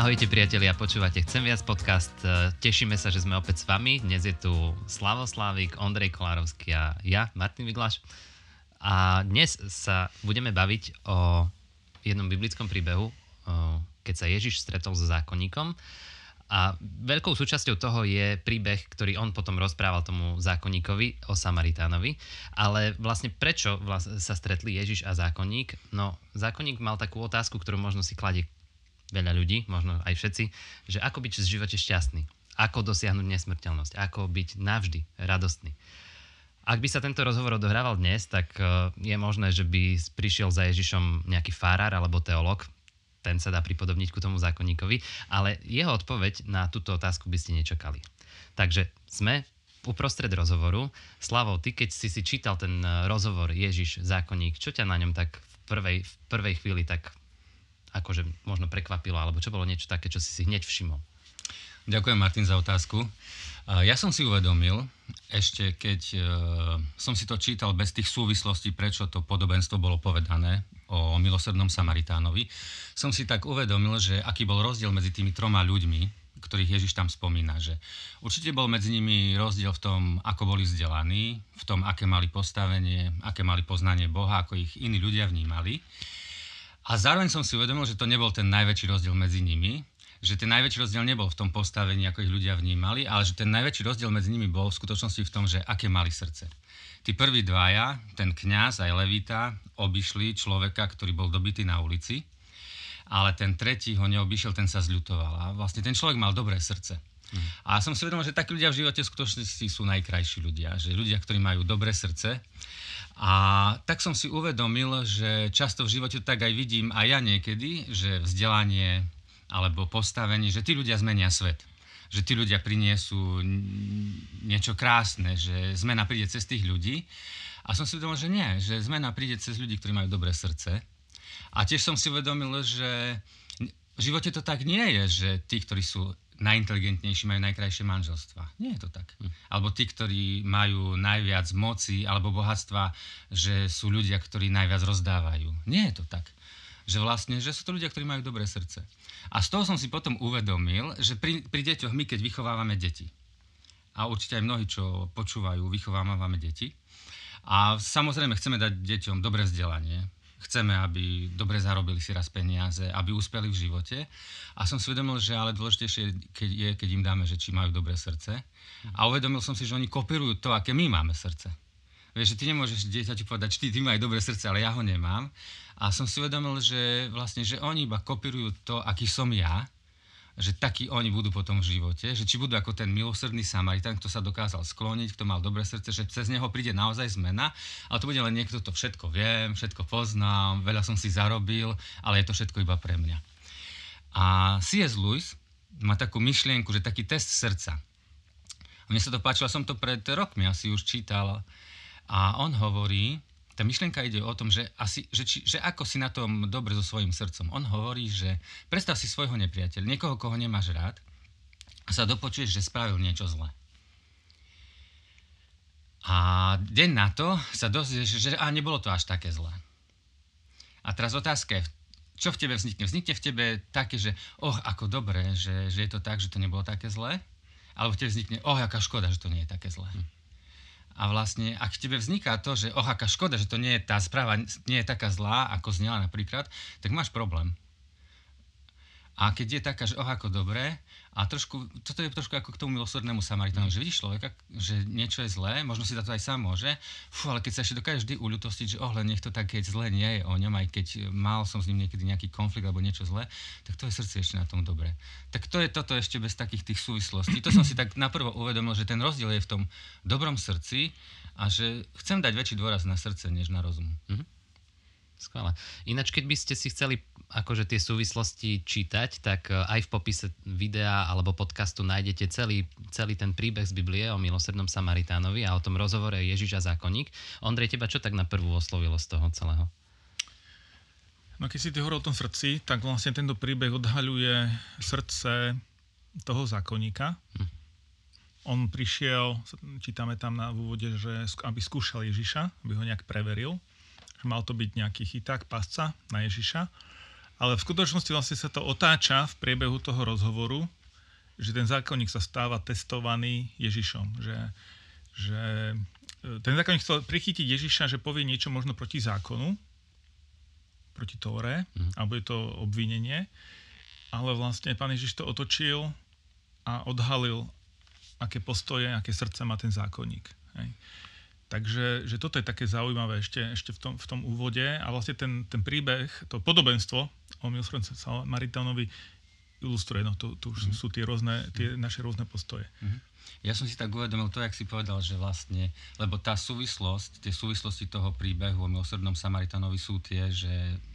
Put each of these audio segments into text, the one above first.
Ahojte priatelia, počúvate Chcem viac podcast. E, tešíme sa, že sme opäť s vami. Dnes je tu Slavo Slávik, Ondrej Kolárovský a ja, Martin Viglaš. A dnes sa budeme baviť o jednom biblickom príbehu, keď sa Ježiš stretol so zákonníkom. A veľkou súčasťou toho je príbeh, ktorý on potom rozprával tomu zákonníkovi o Samaritánovi. Ale vlastne prečo sa stretli Ježiš a zákonník? No, zákonník mal takú otázku, ktorú možno si kladie veľa ľudí, možno aj všetci, že ako byť v živote šťastný, ako dosiahnuť nesmrteľnosť, ako byť navždy radostný. Ak by sa tento rozhovor odohrával dnes, tak e, je možné, že by prišiel za Ježišom nejaký farár alebo teolog, ten sa dá pripodobniť ku tomu zákonníkovi, ale jeho odpoveď na túto otázku by ste nečakali. Takže sme uprostred rozhovoru. Slavo, ty keď si si čítal ten e, rozhovor Ježiš, zákonník, čo ťa na ňom tak v prvej, v prvej chvíli tak akože možno prekvapilo, alebo čo bolo niečo také, čo si si hneď všimol? Ďakujem, Martin, za otázku. Ja som si uvedomil, ešte keď e, som si to čítal bez tých súvislostí, prečo to podobenstvo bolo povedané o milosrdnom Samaritánovi, som si tak uvedomil, že aký bol rozdiel medzi tými troma ľuďmi, ktorých Ježiš tam spomína. Že určite bol medzi nimi rozdiel v tom, ako boli vzdelaní, v tom, aké mali postavenie, aké mali poznanie Boha, ako ich iní ľudia vnímali. A zároveň som si uvedomil, že to nebol ten najväčší rozdiel medzi nimi, že ten najväčší rozdiel nebol v tom postavení, ako ich ľudia vnímali, ale že ten najväčší rozdiel medzi nimi bol v skutočnosti v tom, že aké mali srdce. Tí prví dvaja, ten kňaz aj levita, obišli človeka, ktorý bol dobitý na ulici, ale ten tretí ho neobyšiel, ten sa zľutoval. A vlastne ten človek mal dobré srdce. Mm. A som si uvedomil, že takí ľudia v živote v skutočnosti sú najkrajší ľudia. Že ľudia, ktorí majú dobré srdce a tak som si uvedomil, že často v živote tak aj vidím aj ja niekedy, že vzdelanie alebo postavenie, že tí ľudia zmenia svet. Že tí ľudia priniesú niečo krásne, že zmena príde cez tých ľudí. A som si uvedomil, že nie, že zmena príde cez ľudí, ktorí majú dobré srdce. A tiež som si uvedomil, že v živote to tak nie je, že tí, ktorí sú najinteligentnejší majú najkrajšie manželstva. Nie je to tak. Hm. Alebo tí, ktorí majú najviac moci alebo bohatstva, že sú ľudia, ktorí najviac rozdávajú. Nie je to tak. Že vlastne, že sú to ľudia, ktorí majú dobré srdce. A z toho som si potom uvedomil, že pri, pri deťoch my, keď vychovávame deti, a určite aj mnohí, čo počúvajú, vychovávame deti, a samozrejme chceme dať deťom dobré vzdelanie, chceme, aby dobre zarobili si raz peniaze, aby uspeli v živote. A som si uvedomil, že ale dôležitejšie keď je, keď im dáme, že či majú dobré srdce. A uvedomil som si, že oni kopírujú to, aké my máme srdce. Vieš, že ty nemôžeš dieťaťu povedať, že ty, ty majú dobré srdce, ale ja ho nemám. A som si uvedomil, že vlastne, že oni iba kopírujú to, aký som ja že takí oni budú potom v živote, že či budú ako ten milosrdný Samaritan, kto sa dokázal skloniť, kto mal dobré srdce, že cez neho príde naozaj zmena, ale to bude len niekto, to všetko viem, všetko poznám, veľa som si zarobil, ale je to všetko iba pre mňa. A C.S. Lewis má takú myšlienku, že taký test srdca. Mne sa to páčilo, som to pred rokmi asi už čítal a on hovorí, tá myšlienka ide o tom, že, asi, že, či, že ako si na tom dobre so svojím srdcom. On hovorí, že predstav si svojho nepriateľa, niekoho, koho nemáš rád a sa dopočuješ, že spravil niečo zlé. A deň na to sa dozvieš, že a nebolo to až také zlé. A teraz otázka je, čo v tebe vznikne? Vznikne v tebe také, že oh, ako dobre, že, že je to tak, že to nebolo také zlé? Alebo v tebe vznikne, oh, aká škoda, že to nie je také zlé. Hm. A vlastne, ak v tebe vzniká to, že oh, aká škoda, že to nie je, tá správa nie je taká zlá, ako znela napríklad, tak máš problém. A keď je taká, že oh, ako dobré, a trošku, toto je trošku ako k tomu milosrdnému Samaritánu, že vidíš človeka, že niečo je zlé, možno si za to aj sám môže, fú, ale keď sa ešte dokáže vždy uľutostiť, že oh, nech to tak, zlé nie je o ňom, aj keď mal som s ním niekedy nejaký konflikt alebo niečo zlé, tak to je srdce ešte na tom dobré. Tak to je toto ešte bez takých tých súvislostí. To som si tak naprvo uvedomil, že ten rozdiel je v tom dobrom srdci a že chcem dať väčší dôraz na srdce, než na rozum. Mm-hmm. Skvelé. Ináč, keď by ste si chceli akože tie súvislosti čítať, tak e, aj v popise videa alebo podcastu nájdete celý, celý ten príbeh z Biblie o milosrdnom Samaritánovi a o tom rozhovore Ježiš a zákonník. Ondrej, teba čo tak na prvú oslovilo z toho celého? No keď si ty hovoril o tom srdci, tak vlastne tento príbeh odhaľuje srdce toho zákonníka. Hm. On prišiel, čítame tam na úvode, že aby skúšal Ježiša, aby ho nejak preveril mal to byť nejaký chyták, pasca na Ježiša. ale v skutočnosti vlastne sa to otáča v priebehu toho rozhovoru, že ten zákonník sa stáva testovaný Ježišom. Že, že e, ten zákonník chcel prichytiť Ježiša, že povie niečo možno proti zákonu, proti Tóre, mm. alebo je to obvinenie, ale vlastne pán Ježiš to otočil a odhalil, aké postoje, aké srdce má ten zákonník. Hej. Takže že toto je také zaujímavé ešte, ešte v, tom, v tom úvode a vlastne ten, ten príbeh, to podobenstvo o milosrdnom Samaritánovi ilustruje, no to, to už mm. sú tie, rôzne, tie naše rôzne postoje. Mm. Ja som si tak uvedomil to, jak si povedal, že vlastne, lebo tá súvislosť, tie súvislosti toho príbehu o milosrdnom Samaritanovi sú tie, že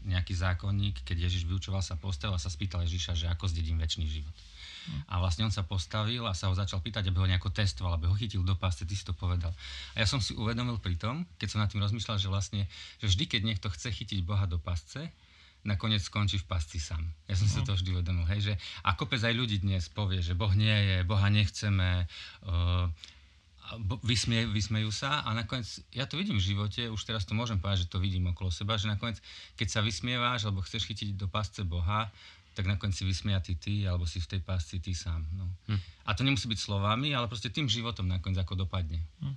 nejaký zákonník, keď Ježiš vyučoval sa postel a sa spýtal Ježiša, že ako zdedím väčší život. A vlastne on sa postavil a sa ho začal pýtať, aby ho nejako testoval, aby ho chytil do pásce, ty si to povedal. A ja som si uvedomil pri tom, keď som nad tým rozmýšľal, že vlastne, že vždy, keď niekto chce chytiť Boha do pásce, nakoniec skončí v pasci sám. Ja som si no. to vždy uvedomil, hej, že a kopec aj ľudí dnes povie, že Boh nie je, Boha nechceme, uh, vysmie, vysmejú sa a nakoniec, ja to vidím v živote, už teraz to môžem povedať, že to vidím okolo seba, že nakoniec, keď sa vysmieváš alebo chceš chytiť do pasce Boha, tak nakoniec si vysmiatý ty, alebo si v tej pásci ty sám. No. Hm. A to nemusí byť slovami, ale proste tým životom nakoniec ako dopadne. Hm.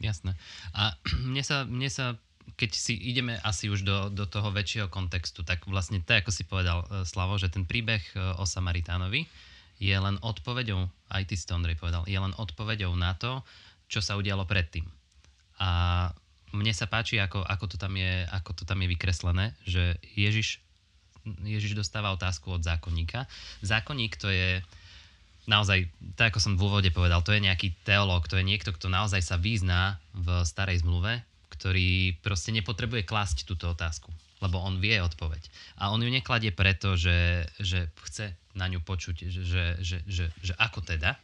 Jasné. A mne sa, mne sa keď si ideme asi už do, do toho väčšieho kontextu, tak vlastne to, ako si povedal, e, Slavo, že ten príbeh e, o Samaritánovi je len odpoveďou, aj ty si to Ondrej povedal, je len odpoveďou na to, čo sa udialo predtým. A mne sa páči, ako, ako, to, tam je, ako to tam je vykreslené, že Ježiš, Ježiš dostáva otázku od zákonníka. Zákonník to je naozaj, tak ako som v úvode povedal, to je nejaký teológ, to je niekto, kto naozaj sa význá v starej zmluve, ktorý proste nepotrebuje klásť túto otázku, lebo on vie odpoveď. A on ju nekladie preto, že, že chce na ňu počuť, že, že, že, že, že ako teda,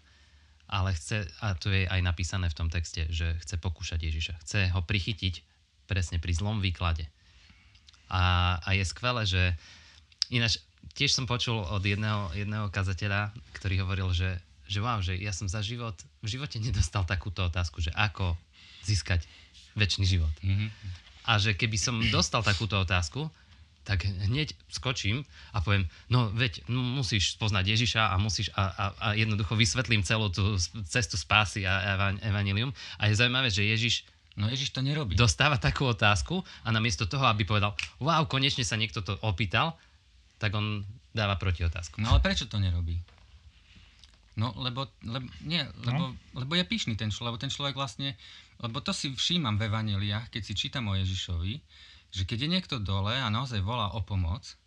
ale chce, a to je aj napísané v tom texte, že chce pokúšať Ježiša. Chce ho prichytiť presne pri zlom výklade. A, a je skvelé, že ináč tiež som počul od jedného, jedného kazateľa, ktorý hovoril, že, že wow, že ja som za život, v živote nedostal takúto otázku, že ako získať väčší život. Mm-hmm. A že keby som dostal takúto otázku, tak hneď skočím a poviem, no veď musíš poznať Ježiša a musíš a, a, a jednoducho vysvetlím celú tú cestu spásy a evanilium. A je zaujímavé, že Ježiš No Ježiš to nerobí. Dostáva takú otázku a namiesto toho, aby povedal, wow, konečne sa niekto to opýtal, tak on dáva proti otázku. No ale prečo to nerobí? No, lebo, lebo, nie, lebo, no. lebo je pyšný ten človek, lebo ten človek vlastne, lebo to si všímam v evaneliách, keď si čítam o Ježišovi, že keď je niekto dole a naozaj volá o pomoc,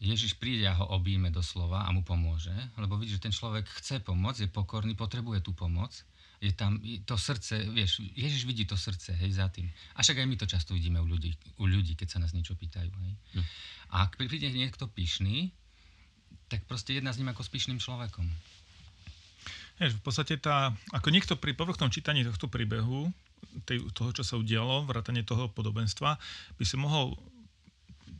Ježiš príde a ho obíme doslova a mu pomôže, lebo vidí, že ten človek chce pomôcť, je pokorný, potrebuje tú pomoc, je tam to srdce, vieš, Ježiš vidí to srdce, hej, za tým. A však aj my to často vidíme u ľudí, u ľudí keď sa nás niečo pýtajú, hej. Hm. A ak príde niekto pyšný, tak proste jedná s ním ako s pyšným človekom. Vieš, v podstate tá, ako niekto pri povrchnom čítaní tohto príbehu, tej, toho, čo sa udialo, vrátanie toho podobenstva, by si mohol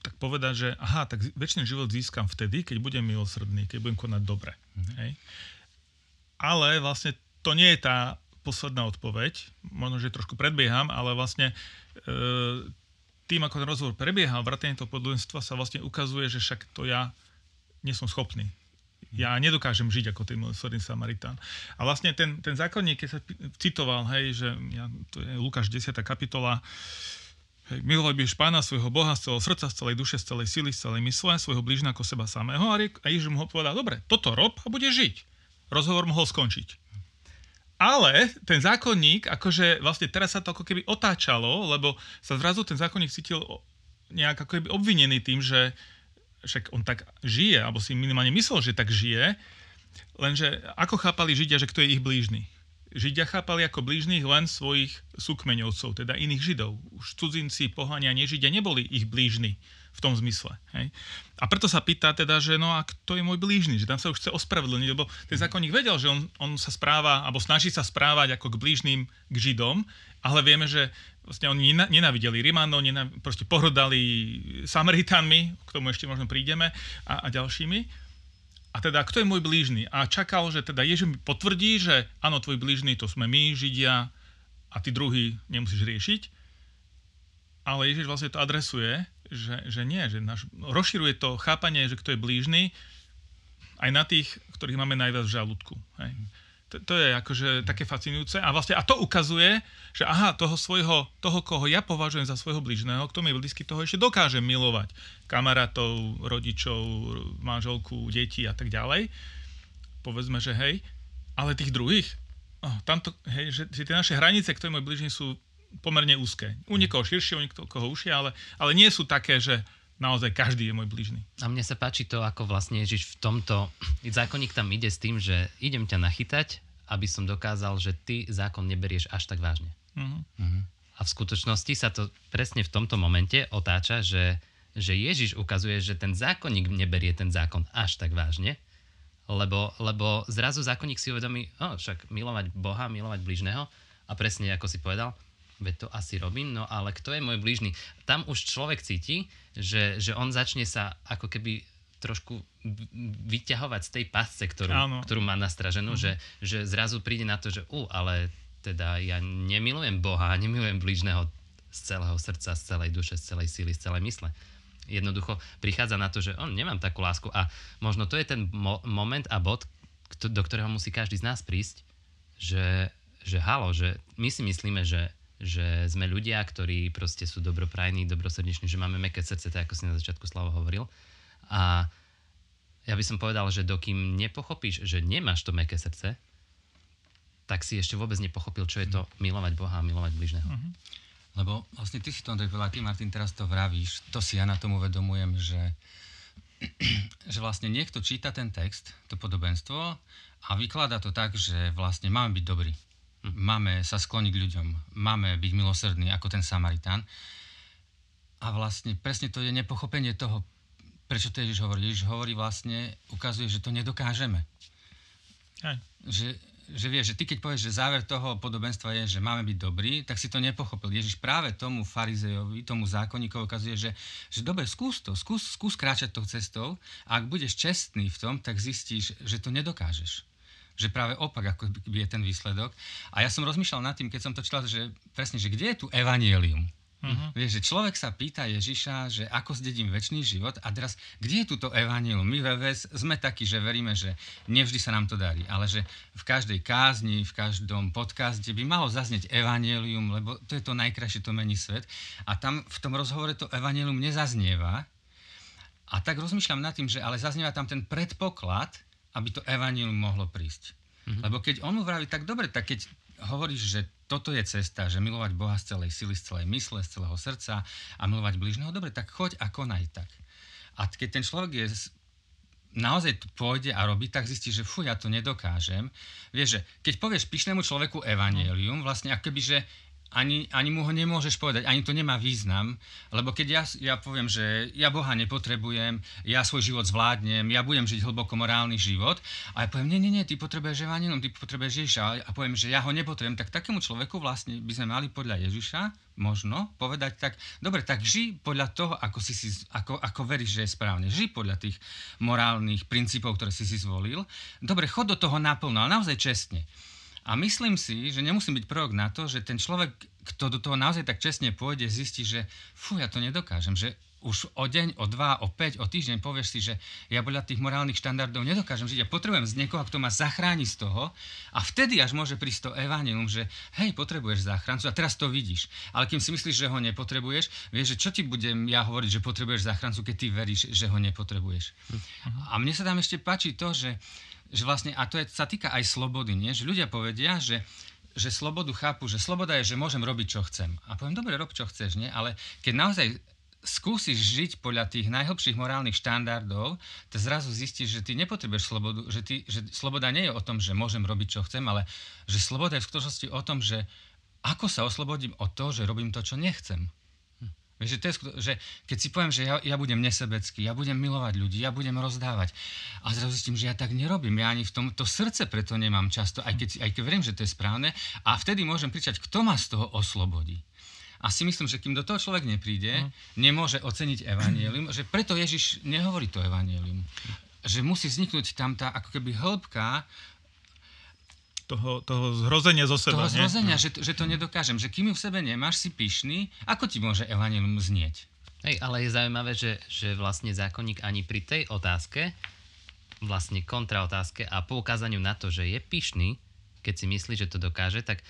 tak povedať, že aha, tak väčší život získam vtedy, keď budem milosrdný, keď budem konať dobre. Mm-hmm. Hej? Ale vlastne to nie je tá posledná odpoveď, možno, že trošku predbieham, ale vlastne e, tým, ako ten rozhovor prebiehal, vrátanie toho podobenstva sa vlastne ukazuje, že však to ja nie som schopný ja nedokážem žiť ako ten milosrdný Samaritán. A vlastne ten, ten zákonník, keď sa citoval, hej, že ja, to je Lukáš 10. kapitola, hej, milovať budeš pána svojho Boha z celého srdca, z celej duše, z celej sily, z celej mysle, svojho blížna ako seba samého. A, riek, a Ježiš mu ho povedal, dobre, toto rob a bude žiť. Rozhovor mohol skončiť. Ale ten zákonník, akože vlastne teraz sa to ako keby otáčalo, lebo sa zrazu ten zákonník cítil nejak ako keby obvinený tým, že, však on tak žije, alebo si minimálne myslel, že tak žije, lenže ako chápali Židia, že kto je ich blížny? Židia chápali ako blížnych len svojich súkmeňovcov, teda iných Židov. Už cudzinci, pohania, nežidia neboli ich blížni v tom zmysle. Hej? A preto sa pýta teda, že no a kto je môj blížny? Že tam sa už chce ospravedlniť, lebo ten zákonník vedel, že on, on sa správa, alebo snaží sa správať ako k blížnym k Židom, ale vieme, že vlastne oni nenávideli Rimánov, nenáv- proste pohrdali Samaritánmi, k tomu ešte možno prídeme, a, a ďalšími. A teda, kto je môj blížny? A čakal, že teda Ježiš mi potvrdí, že áno, tvoj blížny to sme my, Židia, a ty druhý nemusíš riešiť. Ale Ježiš vlastne to adresuje, že, že nie, že naš, rozširuje to chápanie, že kto je blížny, aj na tých, ktorých máme najviac v žalúdku. Hej. To, to je akože také fascinujúce a vlastne a to ukazuje, že aha, toho svojho, toho, koho ja považujem za svojho blížneho, kto mi je blízky, toho ešte dokážem milovať. Kamarátov, rodičov, manželku, deti a tak ďalej. Povedzme, že hej, ale tých druhých, oh, tamto, hej, že, že tie naše hranice, kto je môj blížny, sú pomerne úzke. U niekoho širšie, u niekoho užšie, ale, ale nie sú také, že naozaj každý je môj blížny. A mne sa páči to, ako vlastne Ježiš v tomto, zákonník tam ide s tým, že idem ťa nachytať, aby som dokázal, že ty zákon neberieš až tak vážne. Uh-huh. A v skutočnosti sa to presne v tomto momente otáča, že, že Ježiš ukazuje, že ten zákonník neberie ten zákon až tak vážne, lebo, lebo zrazu zákonník si uvedomí, oh, však milovať Boha, milovať bližného a presne ako si povedal, veď to asi robím, no ale kto je môj blížny? Tam už človek cíti, že, že on začne sa ako keby trošku vyťahovať z tej pasce, ktorú, ktorú má nastraženú, uh-huh. že, že zrazu príde na to, že u, ale teda ja nemilujem Boha, nemilujem blížneho z celého srdca, z celej duše, z celej síly, z celej mysle. Jednoducho prichádza na to, že on nemám takú lásku a možno to je ten mo- moment a bod, do ktorého musí každý z nás prísť, že, že halo, že my si myslíme, že že sme ľudia, ktorí proste sú dobroprajní, dobrosrdeční, že máme meké srdce, tak ako si na začiatku Slavo hovoril. A ja by som povedal, že dokým nepochopíš, že nemáš to meké srdce, tak si ešte vôbec nepochopil, čo je to milovať Boha a milovať bližného. Uh-huh. Lebo vlastne ty si to, Andrej, ty, Martin, teraz to vravíš, to si ja na tom uvedomujem, že, že vlastne niekto číta ten text, to podobenstvo a vykladá to tak, že vlastne máme byť dobrí máme sa skloniť k ľuďom, máme byť milosrdní ako ten Samaritán. A vlastne presne to je nepochopenie toho, prečo to Ježiš hovorí. Ježiš hovorí vlastne, ukazuje, že to nedokážeme. Aj. Že, že vieš, že ty keď povieš, že záver toho podobenstva je, že máme byť dobrí, tak si to nepochopil. Ježiš práve tomu farizejovi, tomu zákonníkovi ukazuje, že, že dobre, skús to, skús, skús kráčať tou cestou a ak budeš čestný v tom, tak zistíš, že to nedokážeš že práve opak ako by je ten výsledok. A ja som rozmýšľal nad tým, keď som to čítal, že presne, že kde je tu evanielium? Uh-huh. Vieš, že človek sa pýta Ježiša, že ako zdedím väčší život a teraz, kde je túto evanílium? My VVS sme takí, že veríme, že nevždy sa nám to darí, ale že v každej kázni, v každom podcaste by malo zaznieť evanílium, lebo to je to najkrajšie, to mení svet. A tam v tom rozhovore to evanílium nezaznieva. A tak rozmýšľam nad tým, že ale zaznieva tam ten predpoklad, aby to evanílium mohlo prísť. Mm-hmm. Lebo keď on mu vraví, tak dobre, tak keď hovoríš, že toto je cesta, že milovať Boha z celej sily, z celej mysle, z celého srdca a milovať bližného, dobre, tak choď a konaj tak. A keď ten človek je naozaj pôjde a robí, tak zistí, že fú, ja to nedokážem. Vieš, že keď povieš pyšnému človeku evanielium, vlastne akoby, že ani, ani mu ho nemôžeš povedať, ani to nemá význam, lebo keď ja, ja poviem, že ja Boha nepotrebujem, ja svoj život zvládnem, ja budem žiť hlboko morálny život a ja poviem, nie, nie, nie, ty potrebuješ evanilum, ty potrebuješ Ježiša a poviem, že ja ho nepotrebujem, tak takému človeku vlastne by sme mali podľa Ježiša možno povedať tak, dobre, tak ži podľa toho, ako, si si, ako, ako veríš, že je správne. Ži podľa tých morálnych princípov, ktoré si si zvolil. Dobre, chod do toho naplno, ale naozaj čestne. A myslím si, že nemusím byť prvok na to, že ten človek, kto do toho naozaj tak čestne pôjde, zistí, že fú, ja to nedokážem, že už o deň, o dva, o päť, o týždeň povieš si, že ja podľa tých morálnych štandardov nedokážem žiť. Ja potrebujem z niekoho, kto ma zachráni z toho a vtedy až môže prísť to evanilium, že hej, potrebuješ záchrancu a teraz to vidíš. Ale kým si myslíš, že ho nepotrebuješ, vieš, že čo ti budem ja hovoriť, že potrebuješ záchrancu, keď ty veríš, že ho nepotrebuješ. Uh-huh. A mne sa tam ešte páči to, že že vlastne, a to je, sa týka aj slobody, nie? že ľudia povedia, že, že slobodu chápu, že sloboda je, že môžem robiť, čo chcem. A poviem, dobre, rob, čo chceš, nie? ale keď naozaj skúsiš žiť podľa tých najhlbších morálnych štandardov, to zrazu zistíš, že ty nepotrebuješ slobodu, že, ty, že sloboda nie je o tom, že môžem robiť, čo chcem, ale že sloboda je v skutočnosti o tom, že ako sa oslobodím od toho, že robím to, čo nechcem. Vieš, že, to je, že keď si poviem, že ja, ja budem nesebecký, ja budem milovať ľudí, ja budem rozdávať a zrazu zistím, že ja tak nerobím, ja ani v tom to srdce preto nemám často, aj keď, aj keď verím, že to je správne a vtedy môžem kričať, kto ma z toho oslobodí. A si myslím, že kým do toho človek nepríde, no. nemôže oceniť evanielium, že preto Ježiš nehovorí to evanielium. Že musí vzniknúť tam tá ako keby hĺbka toho, toho zhrozenia zo seba. Toho zhrozenia, že, že to nedokážem. Že kým ju v sebe nemáš, si pyšný, ako ti môže evanilium znieť? Hej, ale je zaujímavé, že, že vlastne zákonník ani pri tej otázke, vlastne kontraotázke a poukázaniu na to, že je pyšný, keď si myslí, že to dokáže, tak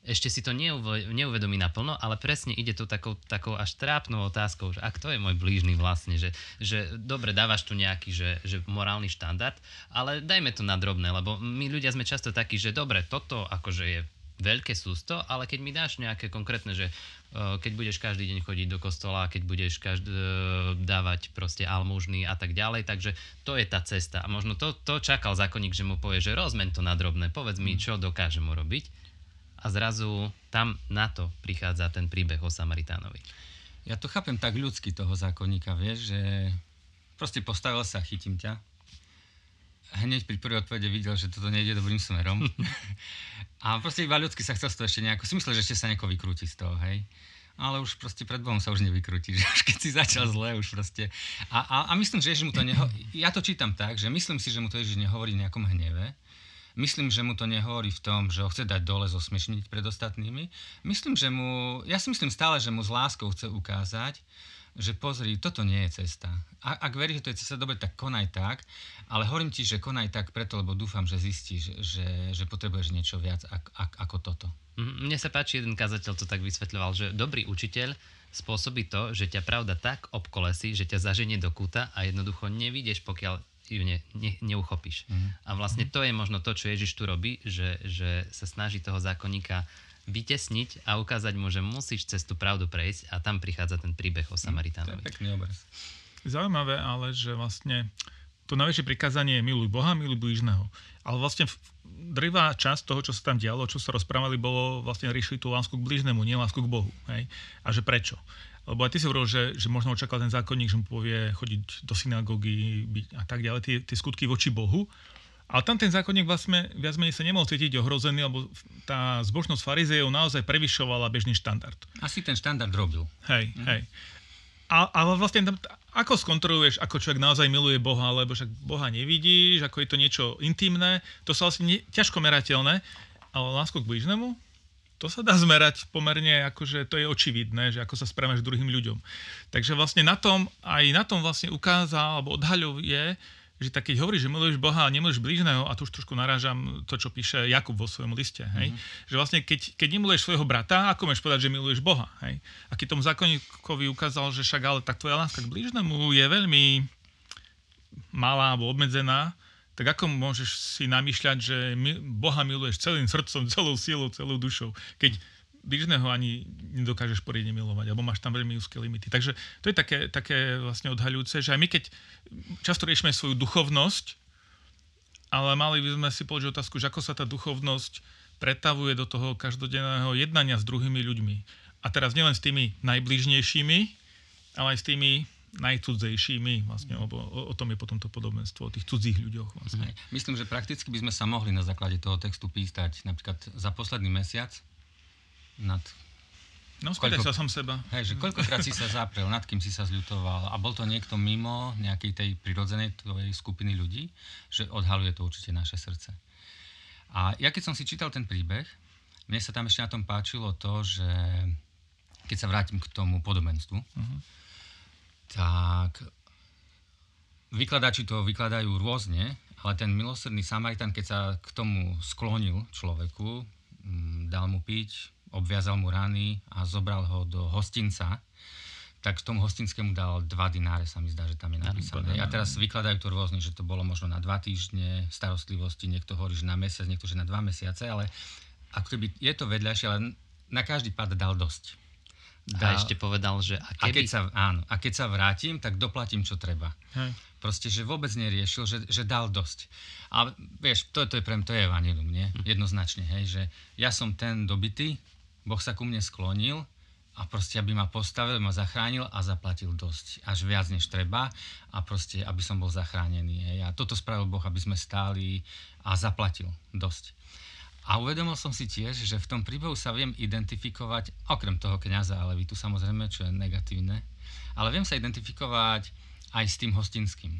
ešte si to neuvedomí naplno, ale presne ide tu takou, takou až trápnou otázkou, že ak to je môj blížny vlastne, že, že dobre, dávaš tu nejaký že, že morálny štandard, ale dajme to na drobné, lebo my ľudia sme často takí, že dobre, toto akože je veľké sústo, ale keď mi dáš nejaké konkrétne, že uh, keď budeš každý deň chodiť do kostola, keď budeš každý, uh, dávať proste almužný a tak ďalej, takže to je tá cesta. A možno to, to čakal zákonník, že mu povie, že rozmen to na drobné, povedz mi, mm. čo dokážem urobiť a zrazu tam na to prichádza ten príbeh o Samaritánovi. Ja to chápem tak ľudsky toho zákonníka, vieš, že proste postavil sa, chytím ťa. Hneď pri prvej odpovede videl, že toto nejde dobrým smerom. a proste iba ľudsky sa chcel z toho ešte nejako, si myslel, že ešte sa nejako vykrúti z toho, hej. Ale už proste pred Bohom sa už nevykrúti, že už keď si začal zle, už proste. A, a, a myslím, že Ježiš mu to neho... Ja to čítam tak, že myslím si, že mu to Ježiš nehovorí v nejakom hneve, Myslím, že mu to nehovorí v tom, že ho chce dať dole, zosmiešniť pred ostatnými. Myslím, že mu, ja si myslím stále, že mu s láskou chce ukázať, že pozri, toto nie je cesta. A, ak veríš, že to je cesta, dobre, tak konaj tak, ale hovorím ti, že konaj tak preto, lebo dúfam, že zistíš, že, že potrebuješ niečo viac ak, ak, ako toto. Mne sa páči, jeden kazateľ to tak vysvetľoval, že dobrý učiteľ spôsobí to, že ťa pravda tak obkolesí, že ťa zaženie do kúta a jednoducho nevidieš, pokiaľ ju ne, ne, neuchopíš. Mm. A vlastne to je možno to, čo Ježiš tu robí, že, že sa snaží toho zákonníka vytesniť a ukázať mu, že musíš cez tú pravdu prejsť a tam prichádza ten príbeh o Samaritánovi. Mm, to je pekný obraz. Zaujímavé ale, že vlastne to najväčšie prikázanie je miluj Boha, miluj blížneho. Ale vlastne drvá časť toho, čo sa tam dialo, čo sa rozprávali, bolo vlastne riešiť tú lásku k blížnemu, nie lásku k Bohu. Hej? A že prečo? Lebo aj ty si hovoril, že, že možno očakal ten zákonník, že mu povie chodiť do synagógy a tak ďalej, tie, tie skutky voči Bohu. Ale tam ten zákonník vlastne viac menej sa nemohol cítiť ohrozený, lebo tá zbožnosť farizejov naozaj prevyšovala bežný štandard. Asi ten štandard robil. Hej, mm. hej. A, ale vlastne tam, ako skontroluješ, ako človek naozaj miluje Boha, lebo však Boha nevidíš, ako je to niečo intimné, to sa vlastne ne, ťažko merateľné, ale lásku k blížnemu, to sa dá zmerať pomerne, akože to je očividné, že ako sa správame druhým ľuďom. Takže vlastne na tom, aj na tom vlastne ukázal, alebo odhaľuje, že tak keď hovoríš, že miluješ Boha a nemiluješ blížneho, a tu už trošku narážam to, čo píše Jakub vo svojom liste, hej? Mm-hmm. že vlastne keď, keď nemiluješ svojho brata, ako môžeš povedať, že miluješ Boha? Hej? A keď tomu zákonníkovi ukázal, že však ale tak tvoja láska k blížnemu je veľmi malá alebo obmedzená, tak ako môžeš si namýšľať, že Boha miluješ celým srdcom, celou sílou, celou dušou, keď blížneho ani nedokážeš poriadne milovať, alebo máš tam veľmi úzke limity. Takže to je také, také vlastne odhaľujúce, že aj my keď často riešime svoju duchovnosť, ale mali by sme si položiť otázku, že ako sa tá duchovnosť pretavuje do toho každodenného jednania s druhými ľuďmi. A teraz nielen s tými najbližnejšími, ale aj s tými najcudzejšími, vlastne, lebo o, o tom je potom to podobenstvo, o tých cudzích ľuďoch. Vlastne. Myslím, že prakticky by sme sa mohli na základe toho textu pýtať napríklad za posledný mesiac nad No, koľko, sa som seba. Hej, že koľkokrát si sa zaprel, nad kým si sa zľutoval a bol to niekto mimo nejakej tej prirodzenej tvojej skupiny ľudí, že odhaluje to určite naše srdce. A ja keď som si čítal ten príbeh, mne sa tam ešte na tom páčilo to, že keď sa vrátim k tomu podobenstvu, uh-huh tak vykladači to vykladajú rôzne, ale ten milosrdný Samaritan, keď sa k tomu sklonil človeku, mm, dal mu piť, obviazal mu rany a zobral ho do hostinca, tak tomu hostinskému dal dva dináre, sa mi zdá, že tam je napísané. A teraz vykladajú to rôzne, že to bolo možno na dva týždne starostlivosti, niekto hovorí, že na mesiac, niekto, že na dva mesiace, ale ako keby je to vedľajšie, ale na každý pád dal dosť. Dá, a ešte povedal, že a, keby... a keď sa, áno, a keď sa vrátim, tak doplatím, čo treba. Hej. Proste, že vôbec neriešil, že, že dal dosť. A vieš, to, to je pre mňa, to je evanilium, nie? Hm. Jednoznačne, hej, že ja som ten dobitý, Boh sa ku mne sklonil a proste, aby ma postavil, ma zachránil a zaplatil dosť. Až viac, než treba a proste, aby som bol zachránený. Hej. A toto spravil Boh, aby sme stáli a zaplatil dosť. A uvedomil som si tiež, že v tom príbehu sa viem identifikovať, okrem toho kniaza ale tu samozrejme, čo je negatívne, ale viem sa identifikovať aj s tým hostinským.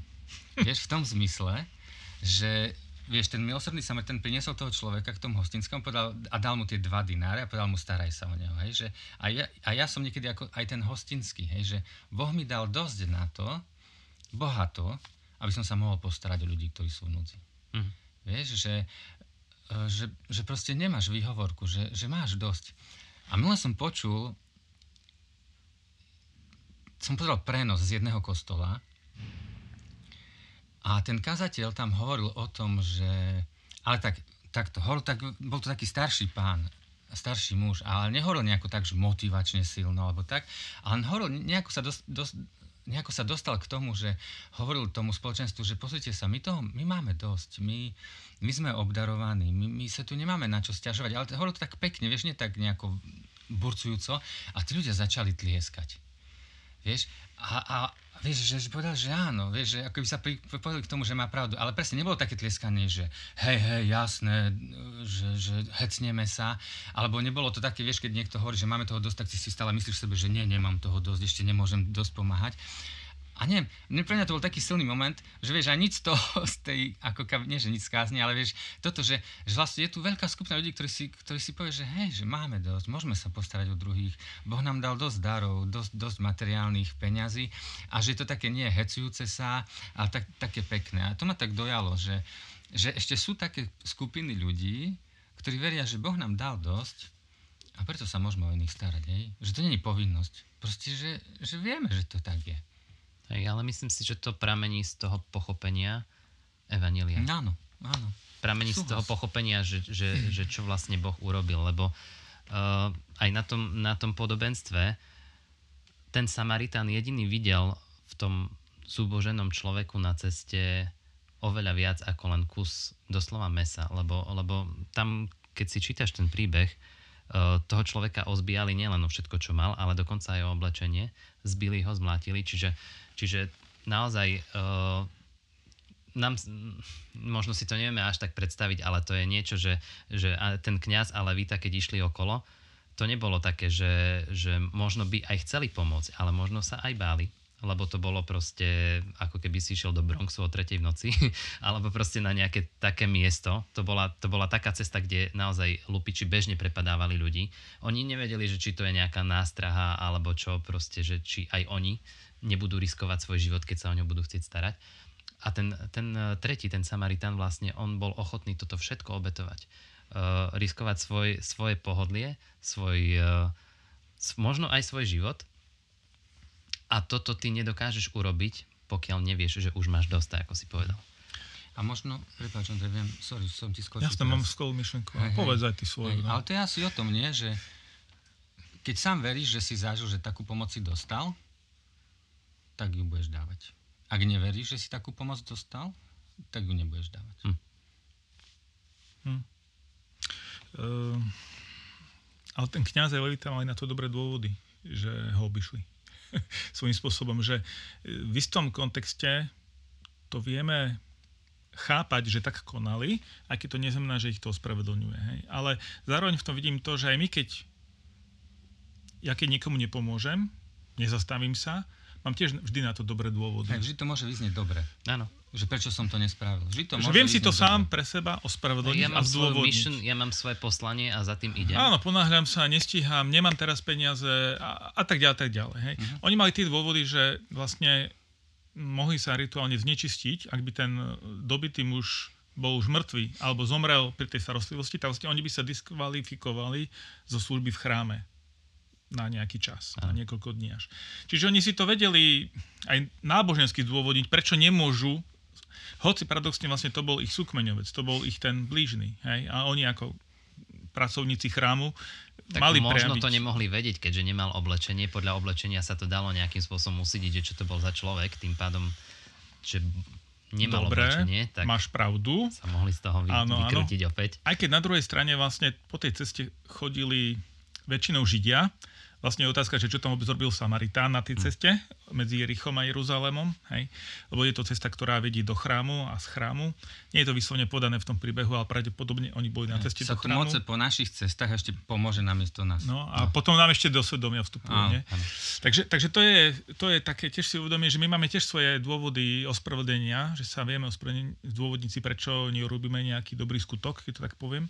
Vieš, v tom zmysle, že vieš, ten milosrdný ten priniesol toho človeka k tomu hostinskému podal, a dal mu tie dva dináre a povedal mu, staraj sa o neho. Hej, že, a, ja, a ja som niekedy ako aj ten hostinský, hej, že Boh mi dal dosť na to, bohato, aby som sa mohol postarať o ľudí, ktorí sú v núdzi. Mm. Vieš, že, že, že proste nemáš výhovorku, že, že máš dosť. A minule som počul, som pozeral prenos z jedného kostola a ten kazateľ tam hovoril o tom, že... Ale tak, takto, hovoril, tak, bol to taký starší pán, starší muž, ale nehovoril nejako tak, že motivačne silno, alebo tak, ale hovoril, nejako sa, dos, dos, nejako sa dostal k tomu, že hovoril tomu spoločenstvu, že pozrite sa, my, toho, my máme dosť, my, my sme obdarovaní, my, my sa tu nemáme na čo stiažovať, ale hovoril to tak pekne, vieš, nie tak nejako burcujúco a tí ľudia začali tlieskať. Vieš, a, a vieš, že, že povedal, že áno, vieš, že ako by sa pripovedali k tomu, že má pravdu, ale presne nebolo také tlieskanie, že hej, hej, jasné, že, že hecneme sa, alebo nebolo to také, vieš, keď niekto hovorí, že máme toho dosť, tak si stále myslíš sebe, že nie, nemám toho dosť, ešte nemôžem dosť pomáhať. A neviem, pre mňa to bol taký silný moment, že vieš, a nič z toho, z tej, ako, nie že nič skázni, ale vieš, toto, že, že vlastne je tu veľká skupina ľudí, ktorí si, ktorí si povie, že hej, že máme dosť, môžeme sa postarať o druhých, Boh nám dal dosť darov, dosť, dosť materiálnych peňazí a že je to také nie hecujúce sa, ale tak, také pekné. A to ma tak dojalo, že, že ešte sú také skupiny ľudí, ktorí veria, že Boh nám dal dosť a preto sa môžeme o iných starať, hej? Že to je povinnosť. Proste, že, že vieme, že to tak je. Hej, ale myslím si, že to pramení z toho pochopenia Evanília. Áno, áno. Pramení Súhlas. z toho pochopenia, že, že, že čo vlastne Boh urobil, lebo uh, aj na tom, na tom podobenstve ten Samaritán jediný videl v tom súboženom človeku na ceste oveľa viac ako len kus doslova mesa, lebo, lebo tam, keď si čítaš ten príbeh, toho človeka ozbíjali nielen o všetko, čo mal, ale dokonca aj o oblečenie, zbili ho, zmlátili, čiže Čiže naozaj uh, nám, možno si to nevieme až tak predstaviť, ale to je niečo, že, že ten kňaz a levita, keď išli okolo, to nebolo také, že, že možno by aj chceli pomôcť, ale možno sa aj báli, lebo to bolo proste, ako keby si išiel do Bronxu o tretej v noci, alebo proste na nejaké také miesto. To bola, to bola taká cesta, kde naozaj lupiči bežne prepadávali ľudí. Oni nevedeli, že či to je nejaká nástraha, alebo čo, proste, že či aj oni nebudú riskovať svoj život, keď sa o ňo budú chcieť starať. A ten, ten e, tretí, ten Samaritán vlastne, on bol ochotný toto všetko obetovať. Uh, riskovať svoj, svoje pohodlie, svoj, uh, možno aj svoj život. A toto ty nedokážeš urobiť, pokiaľ nevieš, že už máš dosť, ako si povedal. A možno, prepáč, Andrej, viem, sorry, som ti skočil. Ja tam mám skolu myšlenku, hej, povedz aj ty svoju. Hej, no. Ale to je asi o tom, nie, že keď sám veríš, že si zažil, že takú pomoc si dostal, tak ju budeš dávať. Ak neveríš, že si takú pomoc dostal, tak ju nebudeš dávať. Hm. Hm. Uh, ale ten kniaz aj Levita mali na to dobré dôvody, že ho obišli. Svojím spôsobom, že v istom kontexte to vieme chápať, že tak konali, aj keď to neznamená, že ich to ospravedlňuje. Hej? Ale zároveň v tom vidím to, že aj my, keď ja keď niekomu nepomôžem, nezastavím sa, mám tiež vždy na to dobré dôvody. Vždy to môže vyznieť dobre. Áno. Že prečo som to nespravil. Vždy to že viem si to dobre. sám pre seba ospravedlniť ja mám a mission, ja mám svoje poslanie a za tým idem. Áno, ponáhľam sa, nestíham, nemám teraz peniaze a, a tak ďalej, tak ďalej. Hej. Uh-huh. Oni mali tie dôvody, že vlastne mohli sa rituálne znečistiť, ak by ten dobitý muž bol už mŕtvý alebo zomrel pri tej starostlivosti, tak vlastne oni by sa diskvalifikovali zo služby v chráme na nejaký čas, a. na niekoľko dní až. Čiže oni si to vedeli aj nábožensky zdôvodniť, prečo nemôžu, hoci paradoxne vlastne to bol ich súkmeňovec, to bol ich ten blížny, hej, a oni ako pracovníci chrámu tak mali možno prejaviť. to nemohli vedieť, keďže nemal oblečenie. Podľa oblečenia sa to dalo nejakým spôsobom usídiť, že čo to bol za človek, tým pádom, že nemal Dobre, oblečenie, tak máš pravdu. sa mohli z toho vy, áno, vykrútiť áno. opäť. Aj keď na druhej strane vlastne po tej ceste chodili väčšinou Židia, vlastne je otázka, že čo tam vôbec robil Samaritán na tej hm. ceste medzi Jerichom a Jeruzalémom, hej? lebo je to cesta, ktorá vedí do chrámu a z chrámu. Nie je to vyslovene podané v tom príbehu, ale pravdepodobne oni boli na ceste sa do chrámu. Sa po našich cestách ešte pomôže namiesto nás. No a no. potom nám ešte do svedomia vstupujú. Áno? Áno. Takže, takže to, je, to je také, tiež si uvedomie, že my máme tiež svoje dôvody ospravedlenia, že sa vieme zdôvodniť si, prečo neurobíme nejaký dobrý skutok, keď to tak poviem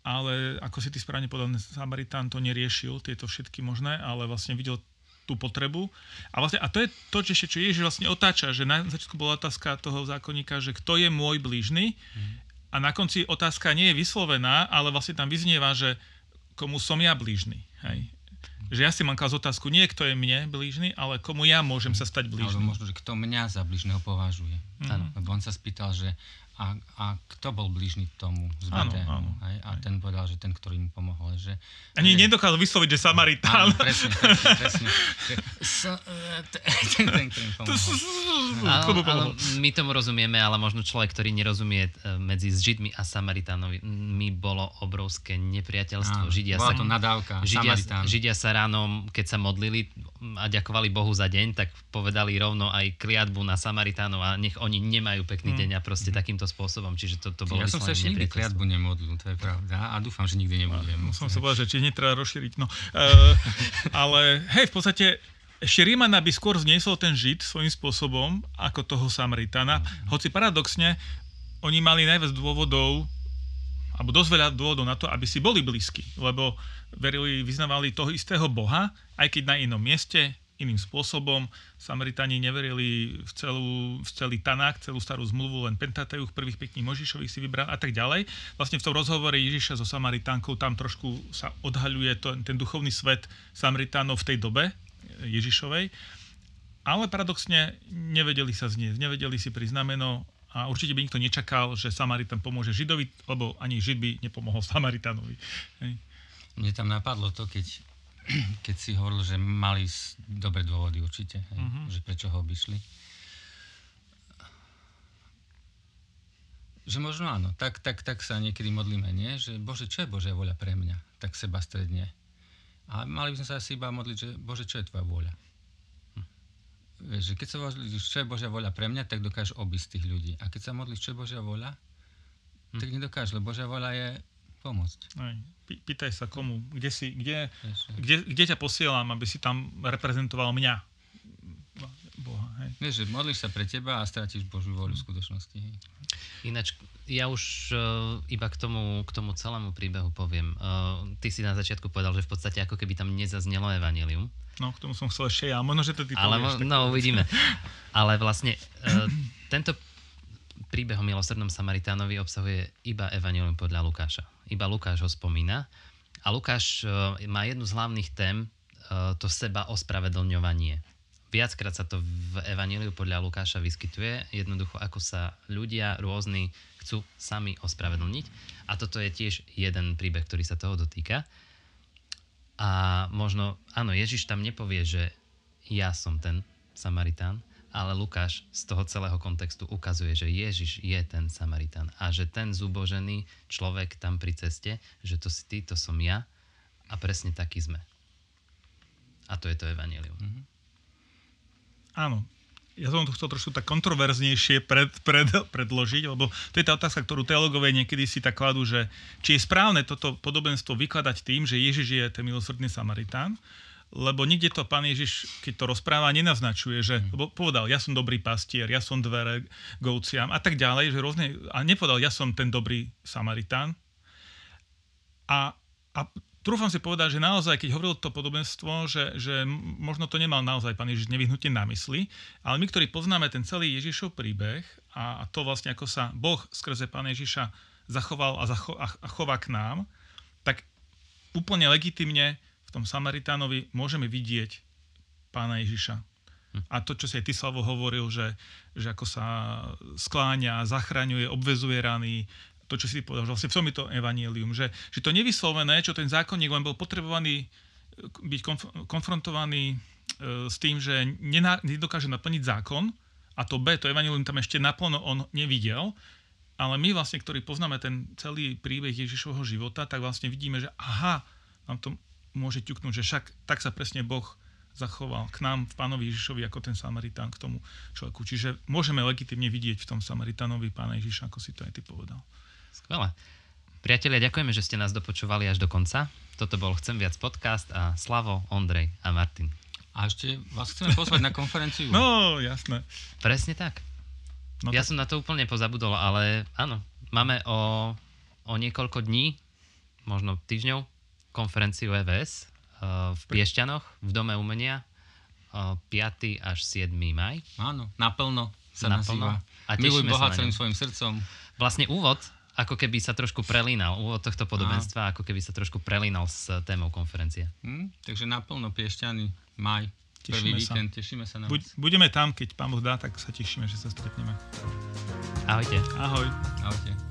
ale ako si ty správne povedal, Samaritán to neriešil, tieto všetky možné, ale vlastne videl tú potrebu. A, vlastne, a to je to, čo, čo Ježiš vlastne otáča, že na začiatku bola otázka toho zákonníka, že kto je môj blížny mm. a na konci otázka nie je vyslovená, ale vlastne tam vyznieva, že komu som ja blížny. Hej. Že ja si mám klas otázku, nie kto je mne blížny, ale komu ja môžem sa stať blížnym. Ale možno, že kto mňa za blížneho považuje. Mm. Lebo on sa spýtal, že a, a kto bol blížny tomu zbetému. Áno, áno. Hej? A hej. ten povedal, že ten, ktorý mu pomohol. Že, Ani že... nedokázal vysloviť, že Samaritán. Áno, presne, presne, presne. So, ten, ten, ktorý mu pomohol. My tomu rozumieme, ale možno človek, ktorý nerozumie e, medzi Židmi a Samaritánovi, my bolo obrovské nepriateľstvo. Áno, Židia bola sa, to nadávka, Židia, Židia sa ráno, keď sa modlili a ďakovali Bohu za deň, tak povedali rovno aj kliatbu na Samaritánov a nech oni nemajú pekný hmm. deň a proste hmm. takýmto spôsobom, čiže to, to bolo Ja som sa ešte nikdy kliatbu nemodlil, to je pravda a dúfam, že nikdy nebudem. No, som sa povedal, že či netreba rozšíriť. No, uh, ale hej, v podstate ešte Rímana by skôr zniesol ten Žid svojím spôsobom ako toho Samaritana, mm. hoci paradoxne oni mali najviac dôvodov alebo dosť veľa dôvodov na to, aby si boli blízki, lebo verili, vyznávali toho istého Boha, aj keď na inom mieste, iným spôsobom. Samaritani neverili v, celú, v celý Tanák, celú starú zmluvu, len Pentateuch, prvých pekných Možišových si vybral a tak ďalej. Vlastne v tom rozhovore Ježiša so Samaritánkou tam trošku sa odhaľuje to, ten duchovný svet Samaritánov v tej dobe Ježišovej. Ale paradoxne nevedeli sa znieť, nevedeli si priznameno a určite by nikto nečakal, že Samaritan pomôže Židovi, lebo ani Žid by nepomohol Samaritanovi. Hej. Mne tam napadlo to, keď keď si hovoril, že mali dobré dôvody určite, hej, uh-huh. že prečo ho obišli. Že možno áno, tak, tak, tak sa niekedy modlíme, nie? Že Bože, čo je Božia voľa pre mňa? Tak seba stredne. A mali by sme sa asi iba modliť, že Bože, čo je tvoja vôľa? Že keď sa modlíš, čo je Božia voľa pre mňa, tak dokážeš obísť tých ľudí. A keď sa modlíš, čo je Božia voľa, hm. tak nedokážeš, lebo Božia voľa je pomôcť. Aj pýtaj sa komu, kde, si, kde, kde, kde ťa posielam, aby si tam reprezentoval mňa. Boha, hej. Vieš, že modlíš sa pre teba a strátiš Božiu voľu v skutočnosti. Hej. Ináč, ja už uh, iba k tomu, k tomu celému príbehu poviem. Uh, ty si na začiatku povedal, že v podstate ako keby tam nezaznelo evanilium. No, k tomu som chcel ešte ja. Možno, že to ty Ale, povieš, No, uvidíme. Ale vlastne uh, tento príbeh o milosrdnom Samaritánovi obsahuje iba evanilium podľa Lukáša iba Lukáš ho spomína. A Lukáš e, má jednu z hlavných tém, to seba ospravedlňovanie. Viackrát sa to v Evaníliu podľa Lukáša vyskytuje, jednoducho ako sa ľudia rôzni chcú sami ospravedlniť. A toto je tiež jeden príbeh, ktorý sa toho dotýka. A možno, áno, Ježiš tam nepovie, že ja som ten Samaritán, ale Lukáš z toho celého kontextu ukazuje, že Ježiš je ten Samaritán a že ten zubožený človek tam pri ceste, že to si ty, to som ja a presne taký sme. A to je to evanelium. Mm-hmm. Áno. Ja som to chcel trošku tak kontroverznejšie pred, pred, predložiť, lebo to je tá otázka, ktorú teológovia niekedy si tak kladú, že či je správne toto podobenstvo vykladať tým, že Ježiš je ten milosrdný Samaritán, lebo nikde to pán Ježiš, keď to rozpráva, nenaznačuje, že mm. lebo povedal, ja som dobrý pastier, ja som dvere govciam a tak ďalej, že rôzne, a nepovedal, ja som ten dobrý Samaritán. A, a trúfam si povedať, že naozaj, keď hovoril to podobenstvo, že, že možno to nemal naozaj pán Ježiš nevyhnutne na mysli, ale my, ktorí poznáme ten celý Ježišov príbeh a, a to vlastne, ako sa Boh skrze pána Ježiša zachoval a, zacho- a chová k nám, tak úplne legitimne v tom Samaritánovi môžeme vidieť pána Ježiša. Hm. A to, čo si aj ty, Slavo, hovoril, že, že ako sa skláňa, zachraňuje, obvezuje rany, to, čo si povedal, že vlastne v tom je to evanielium, že, že to nevyslovené, čo ten zákonník len bol potrebovaný byť konf- konfrontovaný e, s tým, že nená, nedokáže naplniť zákon, a to B, to evanielium tam ešte naplno on nevidel, ale my vlastne, ktorí poznáme ten celý príbeh Ježišovho života, tak vlastne vidíme, že aha, tam to môže ťuknúť, že však tak sa presne Boh zachoval k nám, v pánovi Ježišovi, ako ten Samaritán k tomu človeku. Čiže môžeme legitimne vidieť v tom Samaritánovi pána Ježiša, ako si to aj ty povedal. Skvelé. Priatelia, ďakujeme, že ste nás dopočúvali až do konca. Toto bol Chcem viac podcast a Slavo, Ondrej a Martin. A ešte vás chceme pozvať na konferenciu. No, jasné. Presne tak. No, ja tak, som na to úplne pozabudol, ale áno, máme o, o niekoľko dní, možno týždňov, konferenciu EVS uh, v Piešťanoch v Dome umenia uh, 5. až 7. maj. Áno, naplno sa Naplno. nazýva. A Miluj Boha celým svojim srdcom. Vlastne úvod, ako keby sa trošku prelínal, úvod tohto podobenstva, ako keby sa trošku prelínal s témou konferencie. Hm? Takže naplno Piešťany, maj, prvý Tešíme sa. víkend, tešíme sa na buď, vás. budeme tam, keď pán Boh dá, tak sa tešíme, že sa stretneme. Ahojte. Ahoj. Ahojte.